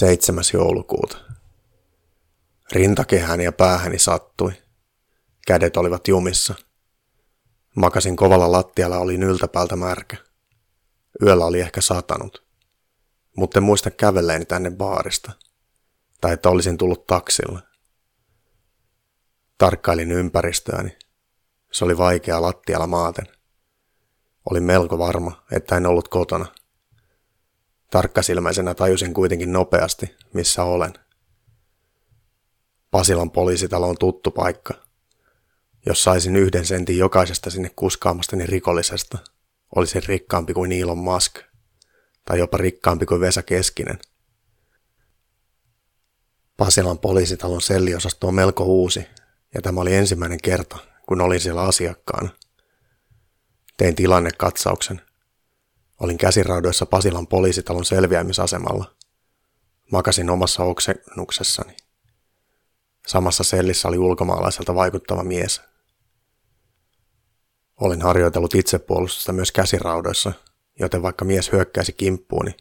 7. joulukuuta. Rintakehäni ja päähäni sattui. Kädet olivat jumissa. Makasin kovalla lattialla oli yltäpäältä märkä. Yöllä oli ehkä satanut. Mutta en muista kävelleeni tänne baarista. Tai että olisin tullut taksilla. Tarkkailin ympäristöäni. Se oli vaikea lattialla maaten. Olin melko varma, että en ollut kotona – Tarkkasilmäisenä tajusin kuitenkin nopeasti, missä olen. Pasilan poliisitalo on tuttu paikka. Jos saisin yhden sentin jokaisesta sinne kuskaamastani rikollisesta, olisin rikkaampi kuin Elon Musk, tai jopa rikkaampi kuin Vesa Keskinen. Pasilan poliisitalon selliosasto on melko uusi, ja tämä oli ensimmäinen kerta, kun olin siellä asiakkaana. Tein tilannekatsauksen käsiraudoissa Pasilan poliisitalon selviämisasemalla. Makasin omassa oksennuksessani. Samassa sellissä oli ulkomaalaiselta vaikuttava mies. Olin harjoitellut itsepuolustusta myös käsiraudoissa, joten vaikka mies hyökkäisi kimppuuni,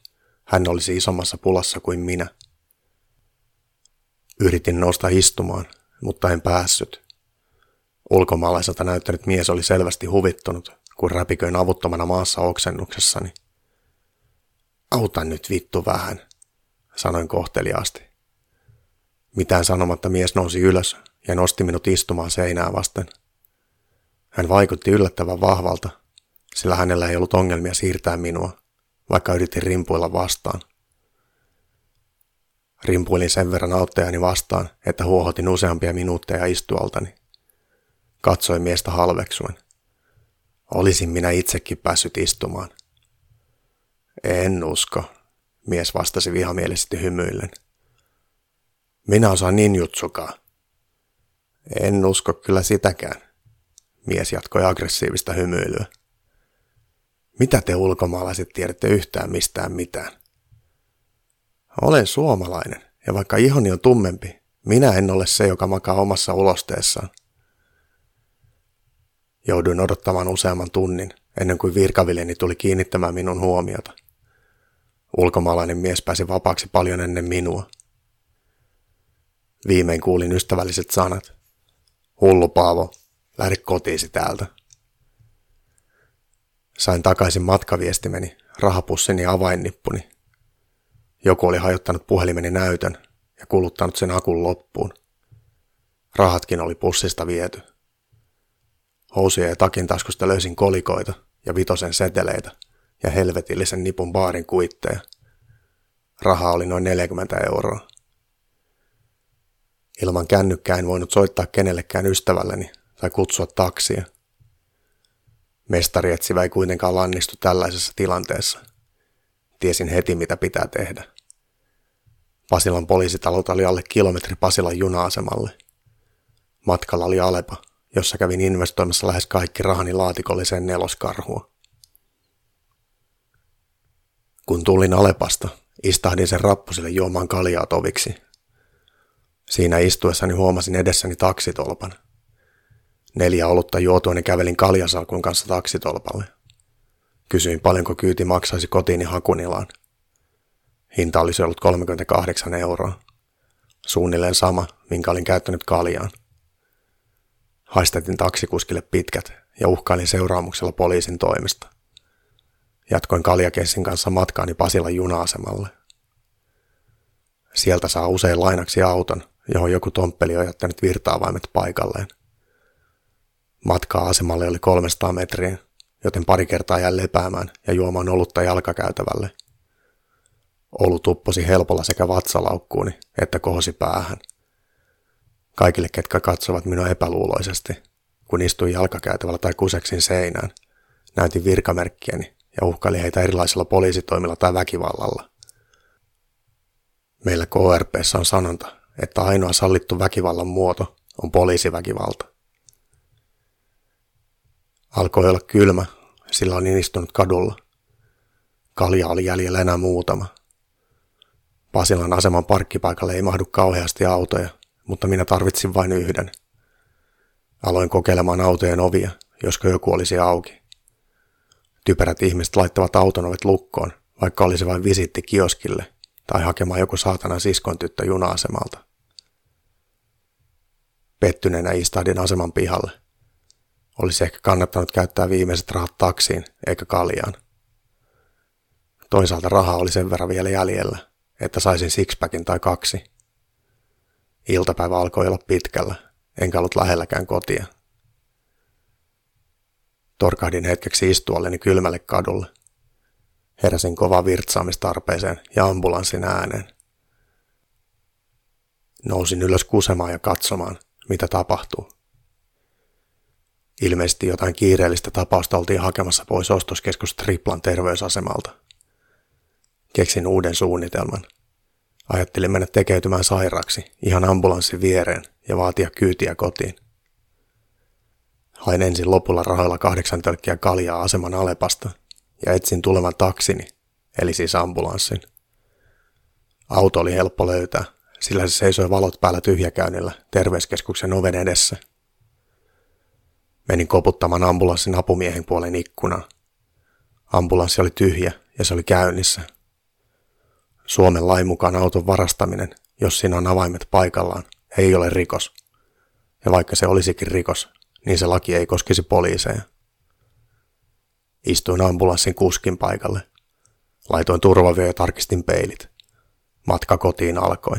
hän olisi isommassa pulassa kuin minä. Yritin nousta istumaan, mutta en päässyt. Ulkomaalaiselta näyttänyt mies oli selvästi huvittunut kun räpiköin avuttomana maassa oksennuksessani. Auta nyt vittu vähän, sanoin kohteliaasti. Mitään sanomatta mies nousi ylös ja nosti minut istumaan seinää vasten. Hän vaikutti yllättävän vahvalta, sillä hänellä ei ollut ongelmia siirtää minua, vaikka yritin rimpuilla vastaan. Rimpuilin sen verran auttajani vastaan, että huohotin useampia minuutteja istualtani. Katsoin miestä halveksuen. Olisin minä itsekin päässyt istumaan. En usko, mies vastasi vihamielisesti hymyillen. Minä osaan ninjutsukaa. En usko kyllä sitäkään, mies jatkoi aggressiivista hymyilyä. Mitä te ulkomaalaiset tiedätte yhtään mistään mitään? Olen suomalainen, ja vaikka ihoni on tummempi, minä en ole se, joka makaa omassa ulosteessaan. Jouduin odottamaan useamman tunnin, ennen kuin virkaviljeni tuli kiinnittämään minun huomiota. Ulkomaalainen mies pääsi vapaaksi paljon ennen minua. Viimein kuulin ystävälliset sanat. Hullu Paavo, lähde kotiisi täältä. Sain takaisin matkaviestimeni, rahapussini ja avainnippuni. Joku oli hajottanut puhelimeni näytön ja kuluttanut sen akun loppuun. Rahatkin oli pussista viety. Housuja ja takin taskusta löysin kolikoita ja vitosen seteleitä ja helvetillisen nipun baarin kuitteja. Raha oli noin 40 euroa. Ilman kännykkää en voinut soittaa kenellekään ystävälleni tai kutsua taksia. Mestari etsivä ei kuitenkaan lannistu tällaisessa tilanteessa. Tiesin heti, mitä pitää tehdä. Pasilan poliisitalolta oli alle kilometri Pasilan juna-asemalle. Matkalla oli Alepa – jossa kävin investoimassa lähes kaikki rahani laatikolliseen neloskarhuun. Kun tulin Alepasta, istahdin sen rappusille juomaan kaljaa toviksi. Siinä istuessani huomasin edessäni taksitolpan. Neljä olutta juotuani kävelin kaljasalkun kanssa taksitolpalle. Kysyin paljonko kyyti maksaisi kotiini Hakunilaan. Hinta olisi ollut 38 euroa. Suunnilleen sama, minkä olin käyttänyt kaljaan. Haistatin taksikuskille pitkät ja uhkailin seuraamuksella poliisin toimesta. Jatkoin kaljakessin kanssa matkaani Pasilan juna-asemalle. Sieltä saa usein lainaksi auton, johon joku tomppeli on jättänyt virtaavaimet paikalleen. Matkaa asemalle oli 300 metriä, joten pari kertaa jäin lepäämään ja juomaan olutta jalkakäytävälle. Olu tupposi helpolla sekä vatsalaukkuuni että kohosi päähän – kaikille, ketkä katsovat minua epäluuloisesti, kun istuin jalkakäytävällä tai kuseksin seinään. Näytin virkamerkkiäni ja uhkaili heitä erilaisilla poliisitoimilla tai väkivallalla. Meillä KRPssä on sanonta, että ainoa sallittu väkivallan muoto on poliisiväkivalta. Alkoi olla kylmä, sillä olin istunut kadulla. Kalja oli jäljellä enää muutama. Pasilan aseman parkkipaikalle ei mahdu kauheasti autoja, mutta minä tarvitsin vain yhden. Aloin kokeilemaan autojen ovia, josko joku olisi auki. Typerät ihmiset laittavat auton ovet lukkoon, vaikka olisi vain visitti kioskille tai hakemaan joku saatana siskon tyttö juna-asemalta. Pettyneenä istahdin aseman pihalle. Olisi ehkä kannattanut käyttää viimeiset rahat taksiin eikä kaljaan. Toisaalta rahaa oli sen verran vielä jäljellä, että saisin sixpackin tai kaksi. Iltapäivä alkoi olla pitkällä, enkä ollut lähelläkään kotia. Torkahdin hetkeksi istualleni kylmälle kadulle. Heräsin kova virtsaamistarpeeseen ja ambulanssin ääneen. Nousin ylös kusemaan ja katsomaan, mitä tapahtuu. Ilmeisesti jotain kiireellistä tapausta oltiin hakemassa pois ostoskeskus Triplan terveysasemalta. Keksin uuden suunnitelman. Ajattelin mennä tekeytymään sairaaksi ihan ambulanssin viereen ja vaatia kyytiä kotiin. Hain ensin lopulla rahoilla kahdeksan tölkkiä kaljaa aseman Alepasta ja etsin tulevan taksini, eli siis ambulanssin. Auto oli helppo löytää, sillä se seisoi valot päällä tyhjäkäynnillä terveyskeskuksen oven edessä. Menin koputtamaan ambulanssin apumiehen puolen ikkunaa. Ambulanssi oli tyhjä ja se oli käynnissä. Suomen lain mukaan auton varastaminen, jos siinä on avaimet paikallaan, ei ole rikos. Ja vaikka se olisikin rikos, niin se laki ei koskisi poliiseja. Istuin ambulanssin kuskin paikalle. Laitoin turvavyö ja tarkistin peilit. Matka kotiin alkoi.